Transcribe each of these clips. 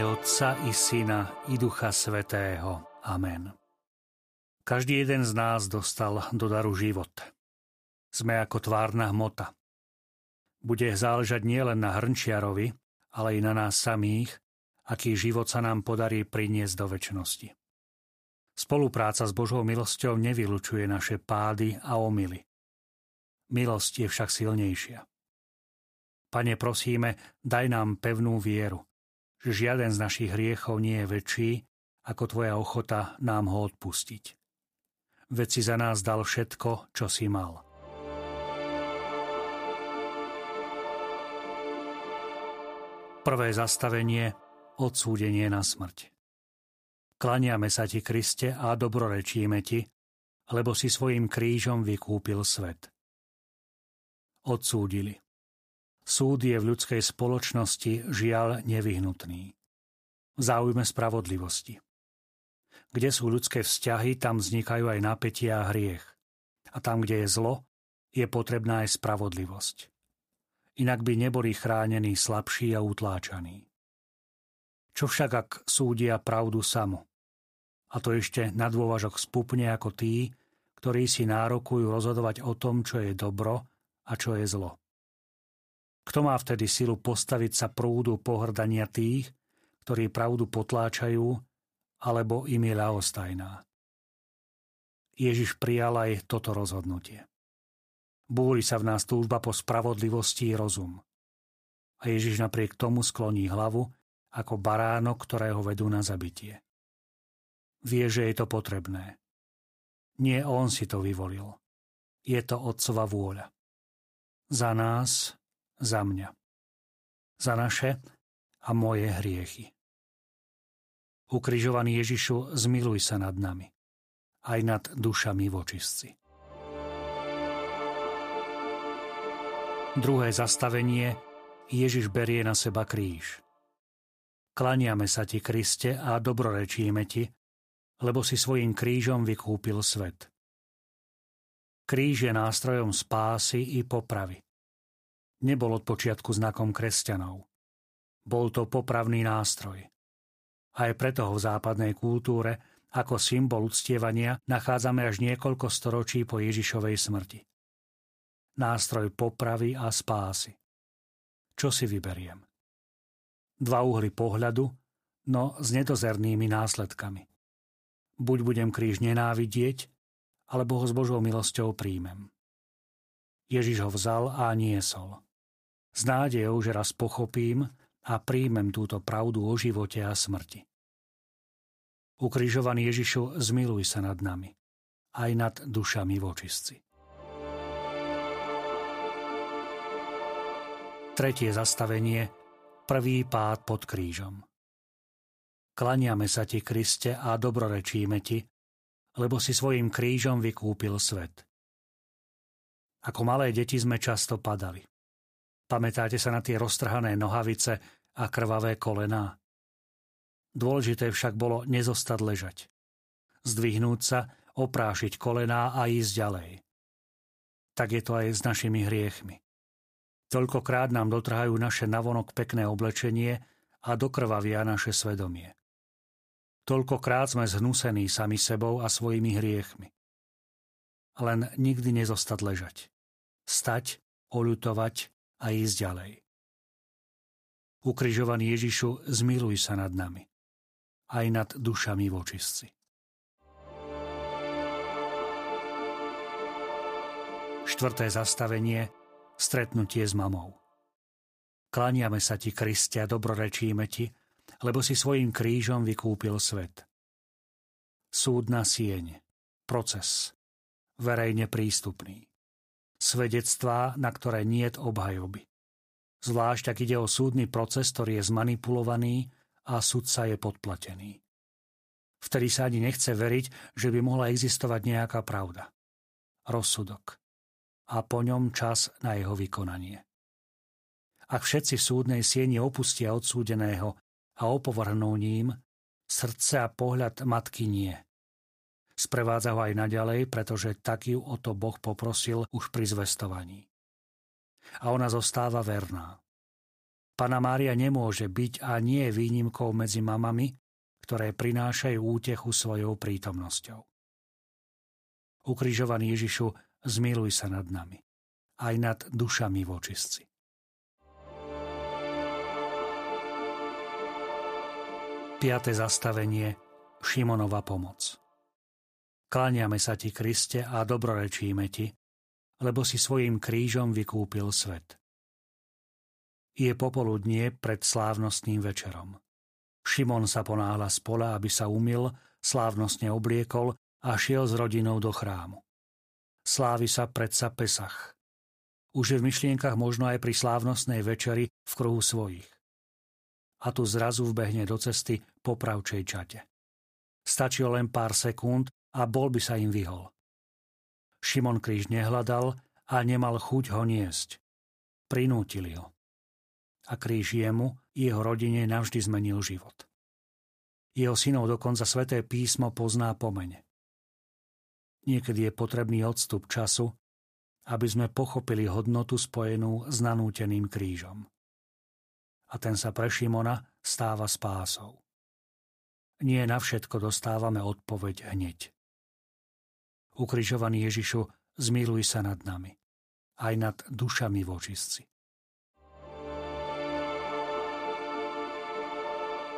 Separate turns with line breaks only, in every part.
mene Otca i Syna i Ducha Svetého. Amen. Každý jeden z nás dostal do daru život. Sme ako tvárna hmota. Bude záležať nielen na hrnčiarovi, ale i na nás samých, aký život sa nám podarí priniesť do väčšnosti. Spolupráca s Božou milosťou nevylučuje naše pády a omily. Milosť je však silnejšia. Pane, prosíme, daj nám pevnú vieru, že žiaden z našich hriechov nie je väčší, ako Tvoja ochota nám ho odpustiť. Veď si za nás dal všetko, čo si mal. Prvé zastavenie – odsúdenie na smrť. Klaniame sa Ti, Kriste, a dobrorečíme Ti, lebo si svojim krížom vykúpil svet. Odsúdili – Súd je v ľudskej spoločnosti žiaľ nevyhnutný. V záujme spravodlivosti. Kde sú ľudské vzťahy, tam vznikajú aj napätia a hriech. A tam, kde je zlo, je potrebná aj spravodlivosť. Inak by neboli chránení slabší a utláčaní. Čo však, ak súdia pravdu samu? A to ešte na dôvažok spupne ako tí, ktorí si nárokujú rozhodovať o tom, čo je dobro a čo je zlo. Kto má vtedy silu postaviť sa prúdu pohrdania tých, ktorí pravdu potláčajú, alebo im je ľahostajná? Ježiš prijal aj toto rozhodnutie. Búri sa v nás túžba po spravodlivosti i rozum. A Ježiš napriek tomu skloní hlavu ako baránok, ktorého vedú na zabitie. Vie, že je to potrebné. Nie on si to vyvolil. Je to otcova vôľa. Za nás, za mňa. Za naše a moje hriechy. Ukrižovaný Ježišu, zmiluj sa nad nami, aj nad dušami vočistci. Druhé zastavenie Ježiš berie na seba kríž. Klaniame sa ti, Kriste, a dobrorečíme ti, lebo si svojim krížom vykúpil svet. Kríž je nástrojom spásy i popravy nebol od počiatku znakom kresťanov. Bol to popravný nástroj. Aj preto ho v západnej kultúre ako symbol uctievania nachádzame až niekoľko storočí po Ježišovej smrti. Nástroj popravy a spásy. Čo si vyberiem? Dva uhly pohľadu, no s nedozernými následkami. Buď budem kríž nenávidieť, alebo ho s Božou milosťou príjmem. Ježiš ho vzal a niesol s nádejou, že raz pochopím a príjmem túto pravdu o živote a smrti. Ukrižovaný Ježišu, zmiluj sa nad nami, aj nad dušami vočistci. Tretie zastavenie, prvý pád pod krížom. Klaniame sa ti, Kriste, a dobrorečíme ti, lebo si svojim krížom vykúpil svet. Ako malé deti sme často padali. Pamätáte sa na tie roztrhané nohavice a krvavé kolená? Dôležité však bolo nezostať ležať. Zdvihnúť sa, oprášiť kolená a ísť ďalej. Tak je to aj s našimi hriechmi. Toľkokrát nám dotrhajú naše navonok pekné oblečenie a dokrvavia naše svedomie. Toľkokrát sme zhnusení sami sebou a svojimi hriechmi. Len nikdy nezostať ležať. Stať, oľutovať a ísť ďalej. Ukrižovaný Ježišu, zmiluj sa nad nami, aj nad dušami vočistci. Štvrté zastavenie Stretnutie s mamou. Klaniame sa ti, Kristia, dobrorečíme ti, lebo si svojim krížom vykúpil svet. Súdna sieň, proces, verejne prístupný svedectvá, na ktoré niet obhajoby. Zvlášť ak ide o súdny proces, ktorý je zmanipulovaný a sudca je podplatený. Vtedy sa ani nechce veriť, že by mohla existovať nejaká pravda. Rozsudok. A po ňom čas na jeho vykonanie. Ak všetci v súdnej sieni opustia odsúdeného a opovrhnú ním, srdce a pohľad matky nie – Sprevádza ho aj naďalej, pretože tak ju o to Boh poprosil už pri zvestovaní. A ona zostáva verná. Pana Mária nemôže byť a nie je výnimkou medzi mamami, ktoré prinášajú útechu svojou prítomnosťou. Ukrižovaný Ježišu, zmiluj sa nad nami, aj nad dušami vočistci. Piaté zastavenie Šimonova pomoc. Kláňame sa ti, Kriste, a dobrorečíme ti, lebo si svojim krížom vykúpil svet. Je popoludnie pred slávnostným večerom. Šimon sa ponáhla z pola, aby sa umil, slávnostne obliekol a šiel s rodinou do chrámu. Slávi sa predsa Pesach. Už je v myšlienkach možno aj pri slávnostnej večeri v kruhu svojich a tu zrazu vbehne do cesty po pravčej čate. Stačilo len pár sekúnd a bol by sa im vyhol. Šimon kríž nehľadal a nemal chuť ho niesť. Prinútili ho. A kríž jemu i jeho rodine navždy zmenil život. Jeho synov dokonca sveté písmo pozná pomene. Niekedy je potrebný odstup času, aby sme pochopili hodnotu spojenú s nanúteným krížom a ten sa pre Šimona stáva spásou. Nie na všetko dostávame odpoveď hneď. Ukrižovaný Ježišu, zmiluj sa nad nami, aj nad dušami vočistci.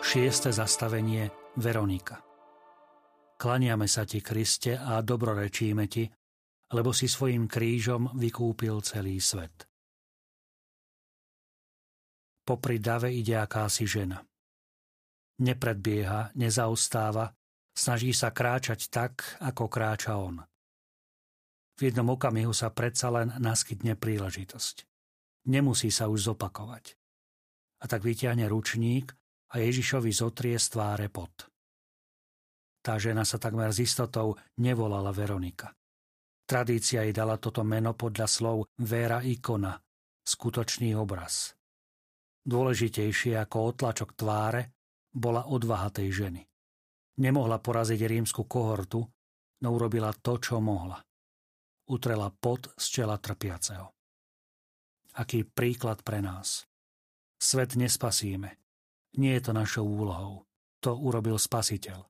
Šieste zastavenie Veronika. Klaniame sa ti, Kriste, a dobrorečíme ti, lebo si svojim krížom vykúpil celý svet. Popri dave ide akási žena. Nepredbieha, nezaustáva, snaží sa kráčať tak, ako kráča on. V jednom okamihu sa predsa len naskytne príležitosť. Nemusí sa už zopakovať. A tak vyťahne ručník a Ježišovi zotrie z tváre pot. Tá žena sa takmer s istotou nevolala Veronika. Tradícia jej dala toto meno podľa slov Vera ikona, skutočný obraz. Dôležitejšie ako otlačok tváre bola odvaha tej ženy. Nemohla poraziť rímsku kohortu, no urobila to, čo mohla. Utrela pot z čela trpiaceho. Aký príklad pre nás. Svet nespasíme. Nie je to našou úlohou. To urobil spasiteľ.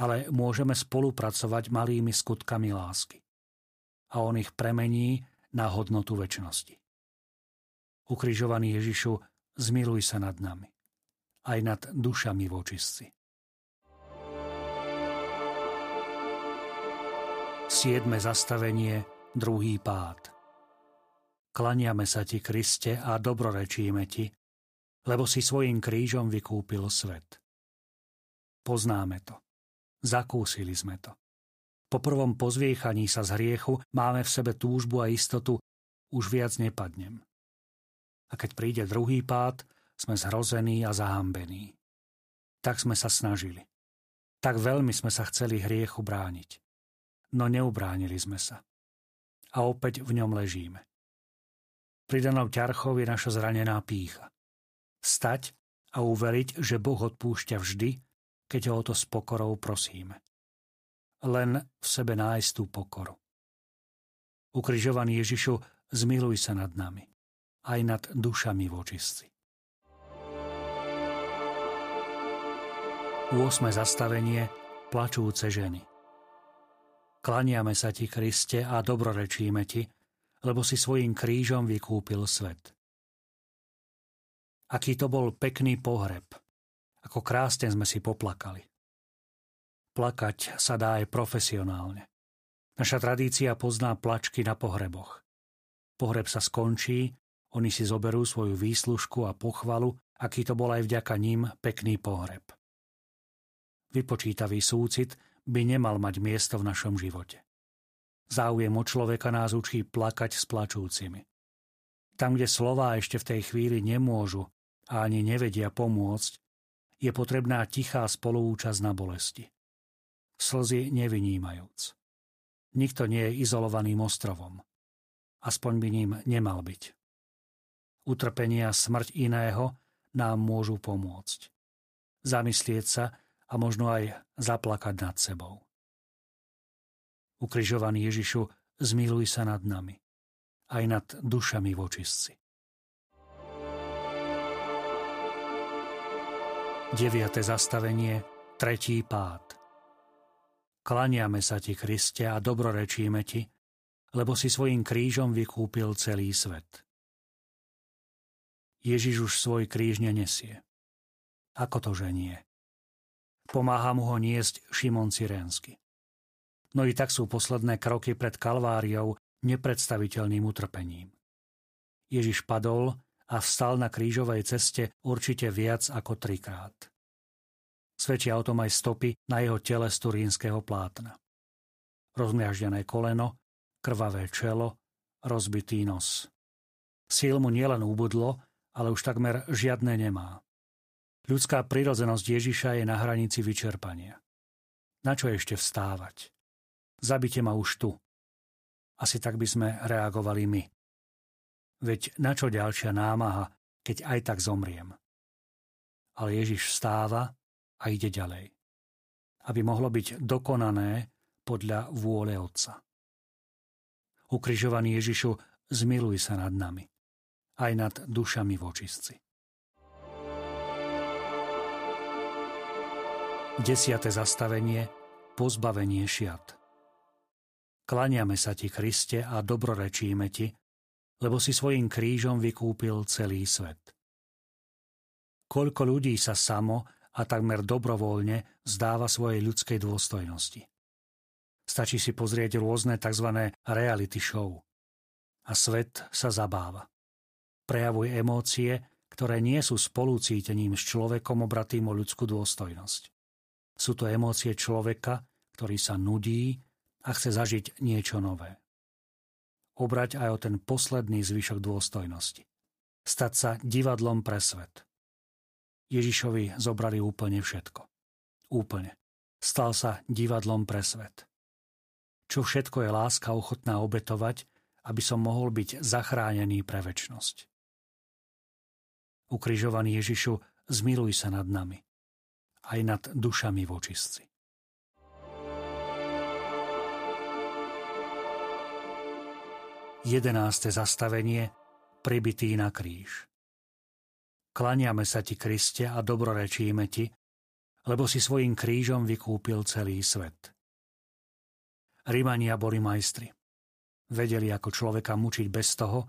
Ale môžeme spolupracovať malými skutkami lásky. A on ich premení na hodnotu väčšnosti. Ukrižovaný Ježišu zmiluj sa nad nami, aj nad dušami vočistci. Siedme zastavenie, druhý pád. Klaniame sa ti, Kriste, a dobrorečíme ti, lebo si svojim krížom vykúpil svet. Poznáme to. Zakúsili sme to. Po prvom pozviechaní sa z hriechu máme v sebe túžbu a istotu, už viac nepadnem a keď príde druhý pád, sme zhrození a zahambení. Tak sme sa snažili. Tak veľmi sme sa chceli hriechu brániť. No neubránili sme sa. A opäť v ňom ležíme. Pridanou ťarchou je naša zranená pícha. Stať a uveriť, že Boh odpúšťa vždy, keď ho o to s pokorou prosíme. Len v sebe nájsť tú pokoru. Ukrižovaný Ježišu, zmiluj sa nad nami aj nad dušami vočistci. 8. zastavenie Plačúce ženy Klaniame sa ti, Kriste, a dobrorečíme ti, lebo si svojim krížom vykúpil svet. Aký to bol pekný pohreb, ako krásne sme si poplakali. Plakať sa dá aj profesionálne. Naša tradícia pozná plačky na pohreboch. Pohreb sa skončí oni si zoberú svoju výslužku a pochvalu, aký to bol aj vďaka ním pekný pohreb. Vypočítavý súcit by nemal mať miesto v našom živote. Záujem o človeka nás učí plakať s plačúcimi. Tam, kde slová ešte v tej chvíli nemôžu a ani nevedia pomôcť, je potrebná tichá spoluúčasť na bolesti. Slzy nevynímajúc. Nikto nie je izolovaným ostrovom. Aspoň by ním nemal byť utrpenie a smrť iného nám môžu pomôcť. Zamyslieť sa a možno aj zaplakať nad sebou. Ukrižovaný Ježišu, zmiluj sa nad nami, aj nad dušami vočistci. Deviate zastavenie, tretí pád. Klaniame sa ti, Kriste, a dobrorečíme ti, lebo si svojim krížom vykúpil celý svet. Ježiš už svoj kríž nenesie. Ako to, že nie? Pomáha mu ho niesť Šimon Cyrénsky. No i tak sú posledné kroky pred Kalváriou nepredstaviteľným utrpením. Ježiš padol a vstal na krížovej ceste určite viac ako trikrát. Svedčia o tom aj stopy na jeho tele z turínskeho plátna. Rozmiaždené koleno, krvavé čelo, rozbitý nos. Síl mu nielen ubudlo, ale už takmer žiadne nemá. Ľudská prirodzenosť Ježiša je na hranici vyčerpania. Na čo ešte vstávať? Zabite ma už tu. Asi tak by sme reagovali my. Veď na čo ďalšia námaha, keď aj tak zomriem? Ale Ježiš vstáva a ide ďalej. Aby mohlo byť dokonané podľa vôle Otca. Ukrižovaný Ježišu, zmiluj sa nad nami aj nad dušami v očistci. Desiate zastavenie Pozbavenie šiat Klaniame sa ti, Kriste, a dobrorečíme ti, lebo si svojim krížom vykúpil celý svet. Koľko ľudí sa samo a takmer dobrovoľne zdáva svojej ľudskej dôstojnosti. Stačí si pozrieť rôzne tzv. reality show. A svet sa zabáva prejavuje emócie, ktoré nie sú spolucítením s človekom obratým o ľudskú dôstojnosť. Sú to emócie človeka, ktorý sa nudí a chce zažiť niečo nové. Obrať aj o ten posledný zvyšok dôstojnosti. Stať sa divadlom pre svet. Ježišovi zobrali úplne všetko. Úplne. Stal sa divadlom pre svet. Čo všetko je láska ochotná obetovať, aby som mohol byť zachránený pre väčnosť. Ukrižovaný Ježišu, zmiluj sa nad nami, aj nad dušami v očistci. Jedenáste zastavenie Pribitý na kríž Klaniame sa ti, Kriste, a dobrorečíme ti, lebo si svojim krížom vykúpil celý svet. Rimania boli majstri. Vedeli, ako človeka mučiť bez toho,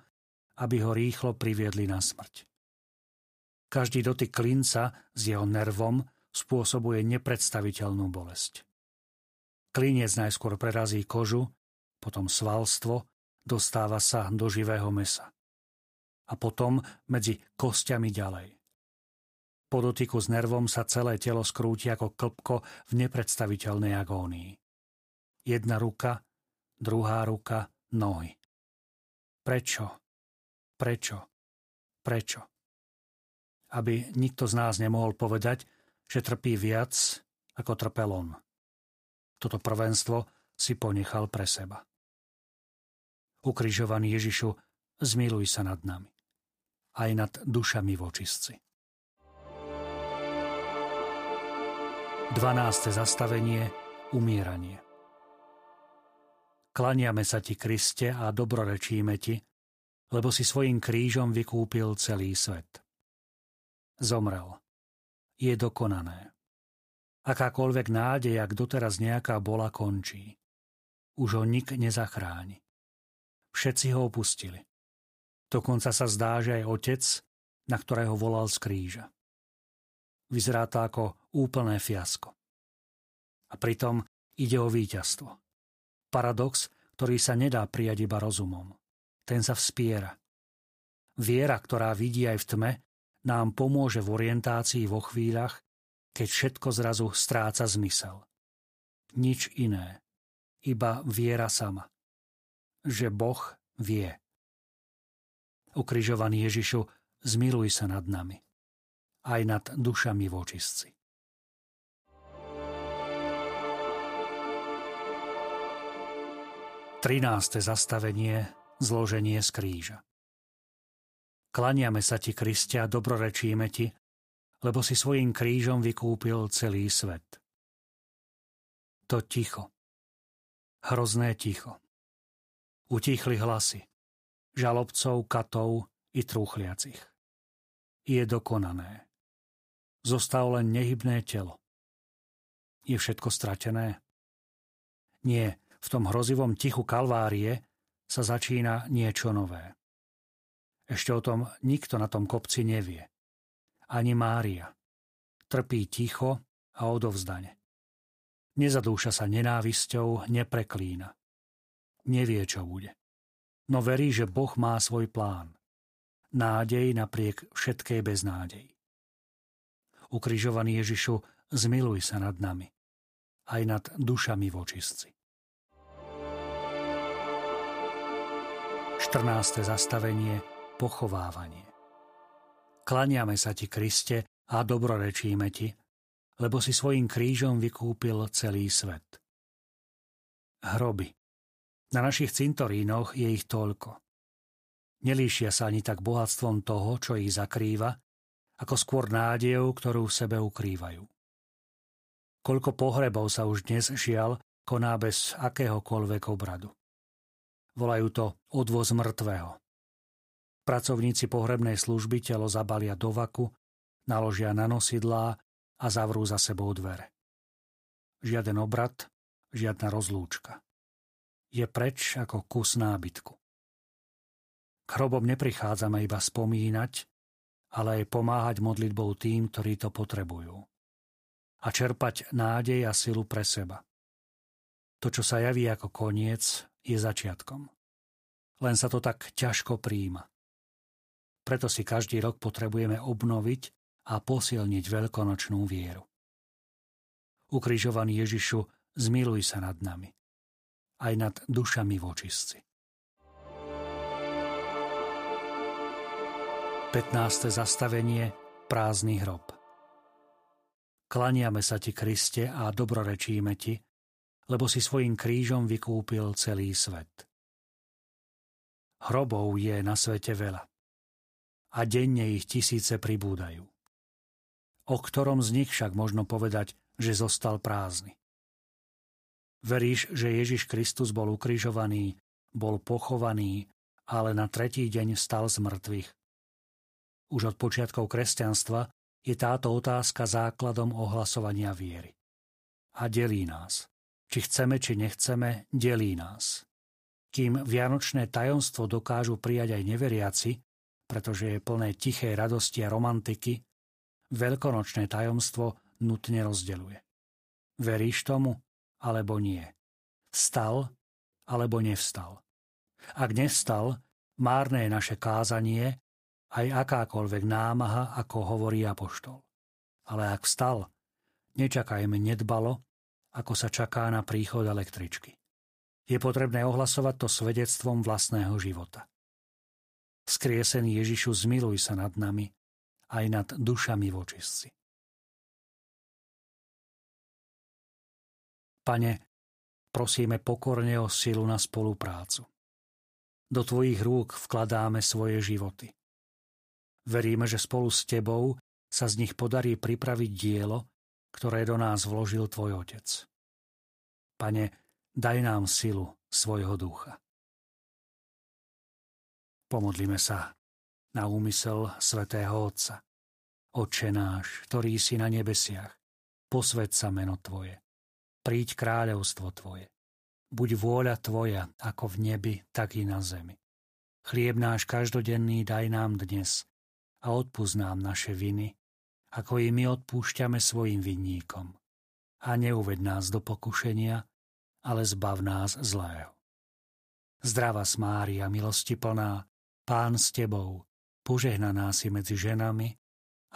aby ho rýchlo priviedli na smrť. Každý dotyk klinca s jeho nervom spôsobuje nepredstaviteľnú bolesť. Klinec najskôr prerazí kožu, potom svalstvo, dostáva sa do živého mesa. A potom medzi kostiami ďalej. Po dotyku s nervom sa celé telo skrúti ako klpko v nepredstaviteľnej agónii. Jedna ruka, druhá ruka, nohy. Prečo? Prečo? Prečo? aby nikto z nás nemohol povedať, že trpí viac, ako trpel on. Toto prvenstvo si ponechal pre seba. Ukrižovaný Ježišu, zmiluj sa nad nami. Aj nad dušami v očistci. 12. zastavenie Umieranie Klaniame sa ti, Kriste, a dobrorečíme ti, lebo si svojim krížom vykúpil celý svet. Zomrel. Je dokonané. Akákoľvek nádej, ak doteraz nejaká bola, končí. Už ho nik nezachráni. Všetci ho opustili. Dokonca sa zdá, že aj otec, na ktorého volal z kríža. Vyzerá to ako úplné fiasko. A pritom ide o víťazstvo. Paradox, ktorý sa nedá prijať iba rozumom. Ten sa vspiera. Viera, ktorá vidí aj v tme, nám pomôže v orientácii vo chvíľach, keď všetko zrazu stráca zmysel. Nič iné, iba viera sama. Že Boh vie. Ukrižovaný Ježišu, zmiluj sa nad nami, aj nad dušami v očistci. Trináste zastavenie Zloženie z kríža. Klaniame sa ti, Kriste, a dobrorečíme ti, lebo si svojim krížom vykúpil celý svet. To ticho. Hrozné ticho. Utichli hlasy. Žalobcov, katov i trúchliacich. Je dokonané. Zostalo len nehybné telo. Je všetko stratené? Nie, v tom hrozivom tichu Kalvárie sa začína niečo nové. Ešte o tom nikto na tom kopci nevie. Ani Mária. Trpí ticho a odovzdane. Nezadúša sa nenávisťou, nepreklína. Nevie, čo bude. No verí, že Boh má svoj plán. Nádej napriek všetkej beznádej. Ukrižovaný Ježišu, zmiluj sa nad nami, aj nad dušami vočistci. 14. zastavenie Pochovávanie Klaniame sa ti, Kriste, a dobrorečíme ti, lebo si svojim krížom vykúpil celý svet. Hroby. Na našich cintorínoch je ich toľko. Nelíšia sa ani tak bohatstvom toho, čo ich zakrýva, ako skôr nádejou, ktorú v sebe ukrývajú. Koľko pohrebov sa už dnes žial koná bez akéhokoľvek obradu. Volajú to odvoz mŕtvého. Pracovníci pohrebnej služby telo zabalia do vaku, naložia na nosidlá a zavrú za sebou dvere. Žiaden obrad, žiadna rozlúčka. Je preč ako kus nábytku. K hrobom neprichádzame iba spomínať, ale aj pomáhať modlitbou tým, ktorí to potrebujú. A čerpať nádej a silu pre seba. To, čo sa javí ako koniec, je začiatkom. Len sa to tak ťažko príjma. Preto si každý rok potrebujeme obnoviť a posilniť veľkonočnú vieru. Ukrižovaný Ježišu, zmiluj sa nad nami, aj nad dušami vočistci. 15. zastavenie Prázdny hrob Klaniame sa ti, Kriste, a dobrorečíme ti, lebo si svojim krížom vykúpil celý svet. Hrobov je na svete veľa a denne ich tisíce pribúdajú. O ktorom z nich však možno povedať, že zostal prázdny. Veríš, že Ježiš Kristus bol ukrižovaný, bol pochovaný, ale na tretí deň stal z mŕtvych už od počiatkov kresťanstva je táto otázka základom ohlasovania viery. A delí nás. Či chceme, či nechceme, delí nás. Kým vianočné tajomstvo dokážu prijať aj neveriaci, pretože je plné tichej radosti a romantiky, veľkonočné tajomstvo nutne rozdeluje. Veríš tomu, alebo nie? Vstal, alebo nevstal? Ak nevstal, márne je naše kázanie aj akákoľvek námaha, ako hovorí apoštol. Ale ak vstal, nečakajme nedbalo, ako sa čaká na príchod električky. Je potrebné ohlasovať to svedectvom vlastného života. Skriesený Ježišu, zmiluj sa nad nami, aj nad dušami vočistci. Pane, prosíme pokorne o silu na spoluprácu. Do Tvojich rúk vkladáme svoje životy. Veríme, že spolu s Tebou sa z nich podarí pripraviť dielo, ktoré do nás vložil Tvoj Otec. Pane, daj nám silu svojho ducha. Pomodlíme sa na úmysel svätého Otca. Oče náš, ktorý si na nebesiach, posved sa meno Tvoje. Príď kráľovstvo Tvoje. Buď vôľa Tvoja, ako v nebi, tak i na zemi. Chlieb náš každodenný daj nám dnes a odpúsť nám naše viny, ako i my odpúšťame svojim vinníkom. A neuved nás do pokušenia, ale zbav nás zlého. Zdrava Mária, milosti plná, Pán s Tebou, požehnaná si medzi ženami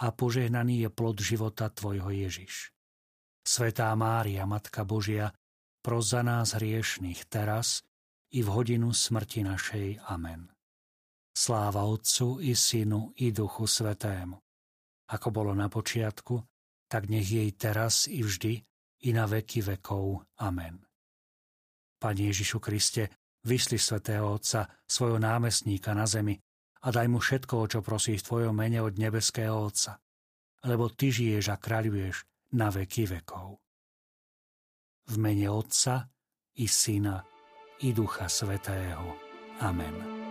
a požehnaný je plod života Tvojho Ježiš. Svetá Mária, Matka Božia, pros za nás hriešných teraz i v hodinu smrti našej. Amen. Sláva Otcu i Synu i Duchu Svetému. Ako bolo na počiatku, tak nech jej teraz i vždy i na veky vekov. Amen. Pane Ježišu Kriste, vysli Svetého Otca, svojho námestníka na zemi a daj mu všetko, čo prosí v Tvojom mene od nebeského Otca, lebo Ty žiješ a kráľuješ na veky vekov. V mene Otca i Syna i Ducha Svetého. Amen.